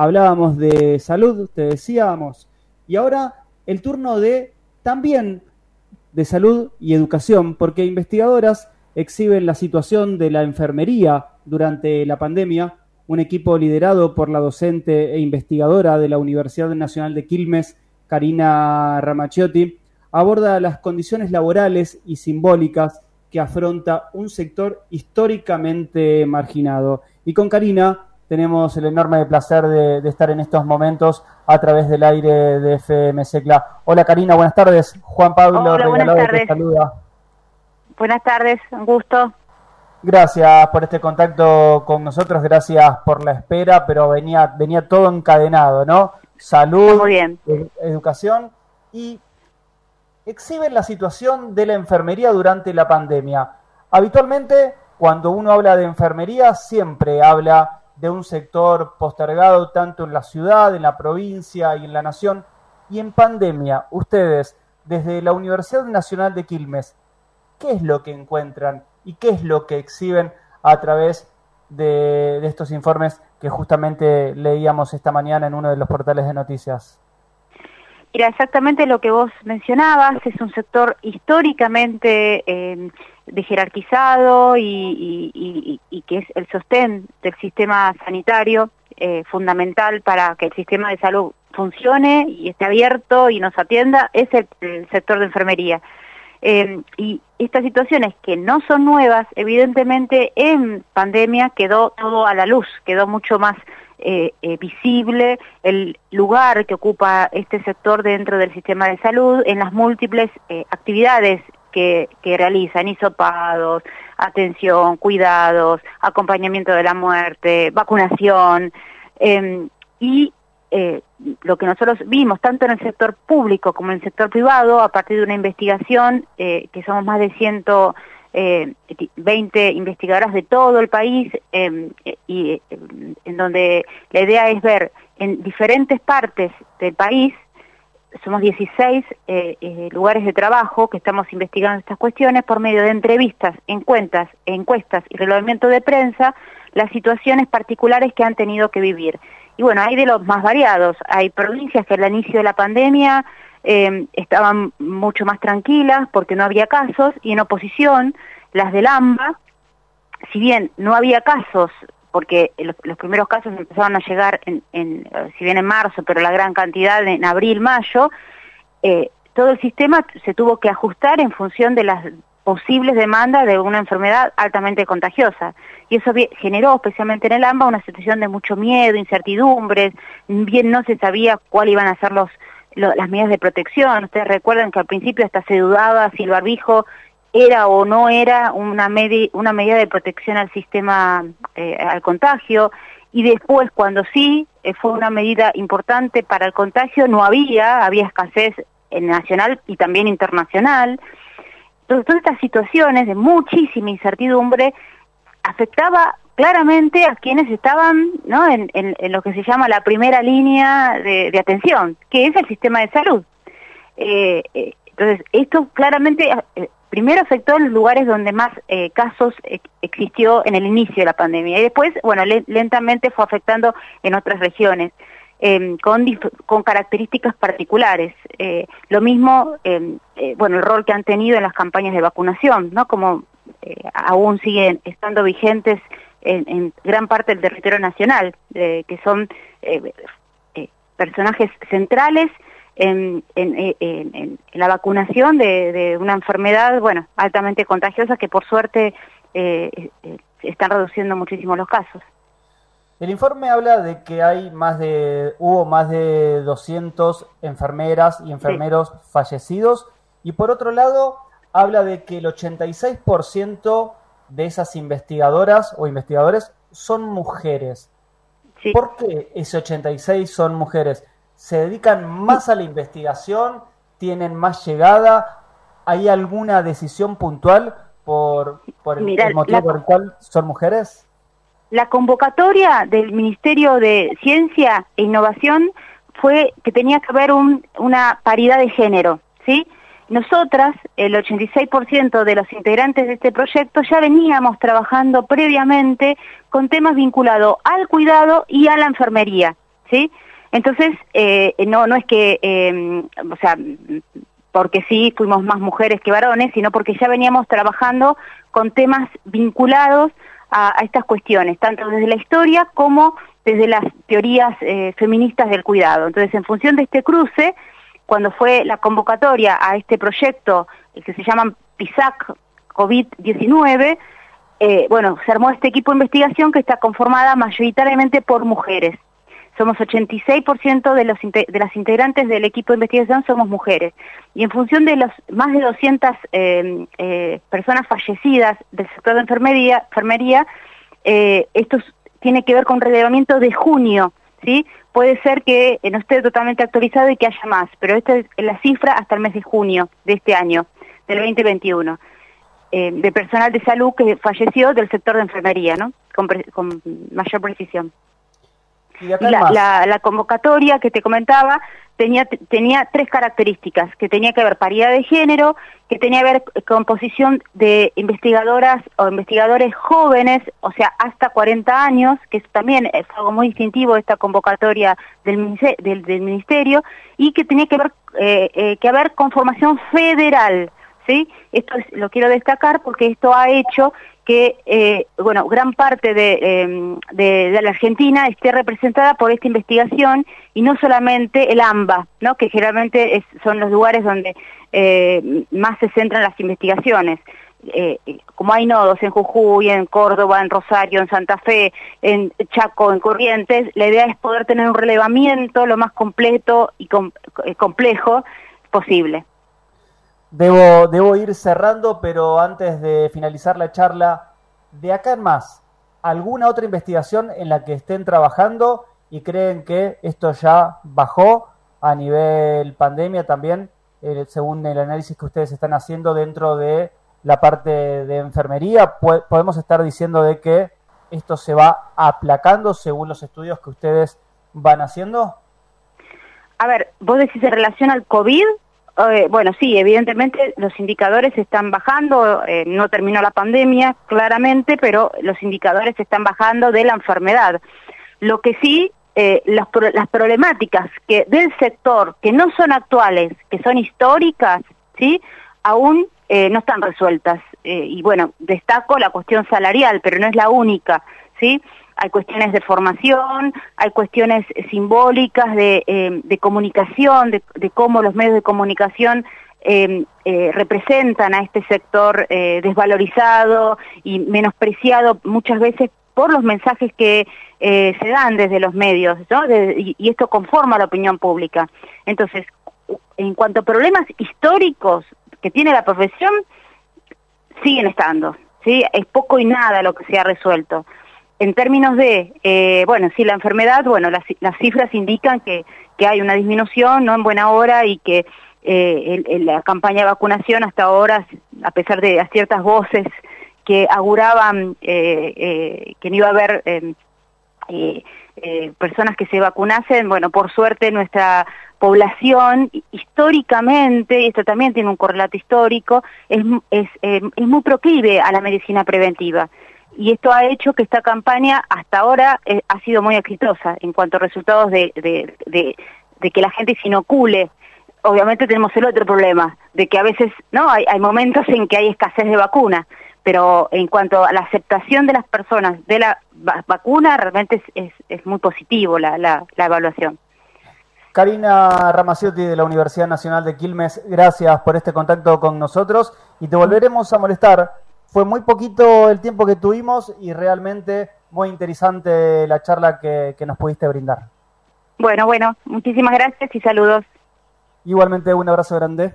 hablábamos de salud, te decíamos, y ahora el turno de también de salud y educación, porque investigadoras exhiben la situación de la enfermería durante la pandemia, un equipo liderado por la docente e investigadora de la Universidad Nacional de Quilmes, Karina Ramachiotti, aborda las condiciones laborales y simbólicas que afronta un sector históricamente marginado. Y con Karina tenemos el enorme placer de, estar en estos momentos a través del aire de FM Secla. Hola Karina, buenas tardes. Juan Pablo Hola, buenas tardes. saluda. Buenas tardes, un gusto. Gracias por este contacto con nosotros, gracias por la espera, pero venía, venía todo encadenado, ¿no? Salud, educación y exhiben la situación de la enfermería durante la pandemia. Habitualmente, cuando uno habla de enfermería, siempre habla de un sector postergado tanto en la ciudad, en la provincia y en la nación. Y en pandemia, ustedes, desde la Universidad Nacional de Quilmes, ¿qué es lo que encuentran y qué es lo que exhiben a través de, estos informes que justamente leíamos esta mañana en uno de los portales de noticias? Mira, exactamente lo que vos mencionabas, es un sector históricamente eh, de jerarquizado y, que es el sostén del sistema sanitario eh, fundamental para que el sistema de salud funcione y esté abierto y nos atienda, es el, sector de enfermería. Eh, y estas situaciones que no son nuevas, evidentemente en pandemia quedó todo a la luz, quedó mucho más eh, eh, visible el lugar que ocupa este sector dentro del sistema de salud en las múltiples eh, actividades que, realizan, hisopados, atención, cuidados, acompañamiento de la muerte, vacunación, em, y lo que nosotros vimos tanto en el sector público como en el sector privado, a partir de una investigación, que somos más de ciento eh, 20 investigadoras de todo el país em, y em, en donde la idea es ver en diferentes partes del país, somos 16 eh, eh, lugares de trabajo que estamos investigando estas cuestiones por medio de entrevistas, encuestas, encuestas y relevamiento de prensa, las situaciones particulares que han tenido que vivir. Y bueno, hay de los más variados, hay provincias que al inicio de la pandemia eh, estaban mucho más tranquilas porque no había casos y en oposición las del AMBA, si bien no había casos, porque los, primeros casos empezaron a llegar, en, si bien en marzo, pero la gran cantidad en abril, mayo, eh, todo el sistema se tuvo que ajustar en función de las posibles demandas de una enfermedad altamente contagiosa. Y eso generó, especialmente en el AMBA, una situación de mucho miedo, incertidumbres, bien no se sabía cuáles iban a ser los las medidas de protección. Ustedes recuerdan que al principio hasta se dudaba si el barbijo era o no era una, una medida de protección al sistema, eh, al contagio, y después cuando sí eh, fue una medida importante para el contagio, no había, había escasez en nacional y también internacional. Entonces, todas estas situaciones de muchísima incertidumbre afectaba claramente a quienes estaban ¿no? en, lo que se llama la primera línea de, atención, que es el sistema de salud. Eh, eh, entonces, esto claramente eh, primero afectó en los lugares donde más casos existió en el inicio de la pandemia y después, bueno, lentamente fue afectando en otras regiones. Em, con, con características particulares. lo mismo, em, bueno, el rol que han tenido en las campañas de vacunación, ¿no? Como aún siguen estando vigentes en, gran parte del territorio nacional, eh, que son eh, eh, personajes centrales en, la vacunación de, una enfermedad, bueno, altamente contagiosa que por suerte están reduciendo muchísimo los casos. El informe habla de que hay más de, hubo más de 200 enfermeras y enfermeros fallecidos y por otro lado habla de que el 86% de esas investigadoras o investigadores son mujeres. ¿Por qué ese 86 son mujeres? ¿Se dedican más a la investigación? ¿Tienen más llegada? ¿Hay alguna decisión puntual por, por el, motivo por el cual son mujeres? La convocatoria del Ministerio de Ciencia e Innovación fue que tenía que haber un, una paridad de género, ¿sí? Nosotras, el 86% de los integrantes de este proyecto, ya veníamos trabajando previamente con temas vinculados al cuidado y a la enfermería. ¿sí? Entonces, eh, no, no es que, eh, o sea, porque sí fuimos más mujeres que varones, sino porque ya veníamos trabajando con temas vinculados a, estas cuestiones, tanto desde la historia como desde las teorías eh, feministas del cuidado. Entonces, en función de este cruce, cuando fue la convocatoria a este proyecto que se llama PISAC COVID-19, eh, bueno, se armó este equipo de investigación que está conformada mayoritariamente por mujeres. Somos 86% de, los, de las integrantes del equipo de investigación somos mujeres. Y en función de los más de 200 eh, eh, personas fallecidas del sector de enfermería, enfermería esto tiene que ver con relevamiento de junio, ¿sí? Puede ser que no esté totalmente actualizado y que haya más, pero esta es la cifra hasta el mes de junio de este año, del 2021. Eh, de personal de salud que falleció del sector de enfermería, ¿no? Con, mayor precisión. la, la, convocatoria que te comentaba tenía, tenía tres características, que tenía que ver paridad de género, que tenía que ver composición de investigadoras o investigadores jóvenes, o sea, hasta 40 años, que también es algo muy distintivo esta convocatoria del, del, Ministerio, y que tenía que ver eh, eh, que haber conformación federal, ¿sí? Esto lo quiero destacar porque esto ha hecho que, eh, bueno, gran parte em, de, de, la Argentina esté representada por esta investigación y no solamente el AMBA, ¿no? Que generalmente son los lugares donde eh, más se centran las investigaciones. Eh, como hay nodos en Jujuy, en Córdoba, en Rosario, en Santa Fe, en Chaco, en Corrientes, la idea es poder tener un relevamiento lo más completo y complejo posible. Debo, debo ir cerrando, pero antes de finalizar la charla, de acá en más, ¿alguna otra investigación en la que estén trabajando y creen que esto ya bajó a nivel pandemia también, eh, según el análisis que ustedes están haciendo dentro de la parte de enfermería? ¿Podemos estar diciendo de que esto se va aplacando según los estudios que ustedes van haciendo? A ver, vos decís en relación al COVID eh, bueno, sí, evidentemente los indicadores están bajando, eh, no terminó la pandemia, claramente, pero los indicadores están bajando de la enfermedad. Lo que sí, eh, las, problemáticas que del sector, que no son actuales, que son históricas, ¿sí? aún no están resueltas. y bueno, destaco la cuestión salarial, pero no es la única, hay cuestiones de formación, hay cuestiones simbólicas de, eh, comunicación, de, cómo los medios de comunicación eh, eh, representan a este sector desvalorizado y menospreciado muchas veces por los mensajes que se dan desde los medios, y, y, esto conforma la opinión pública. Entonces, en cuanto a problemas históricos que tiene la profesión, siguen estando. Es poco y nada lo que se ha resuelto en términos de, eh, bueno, sí, la enfermedad, bueno, las, cifras indican que, que, hay una disminución, no en buena hora, y que eh, la campaña de vacunación hasta ahora, a pesar de ciertas voces que auguraban eh, que no iba a haber personas que se vacunasen, bueno, por suerte nuestra población históricamente, y esto también tiene un correlato histórico, es, es, es muy proclive a la medicina preventiva y esto ha hecho que esta campaña hasta ahora eh, ha sido muy exitosa en cuanto a resultados de, que la gente se inocule. Obviamente tenemos el otro problema, de que a veces no hay, hay momentos en que hay escasez de vacuna, pero en cuanto a la aceptación de las personas de la vacuna, realmente es, es, muy positivo la, la, la evaluación. Karina Ramaciotti de la Universidad Nacional de Quilmes, gracias por este contacto con nosotros y te volveremos a molestar fue muy poquito el tiempo que tuvimos y realmente muy interesante la charla que, nos pudiste brindar. Bueno, bueno, muchísimas gracias y saludos. Igualmente un abrazo grande.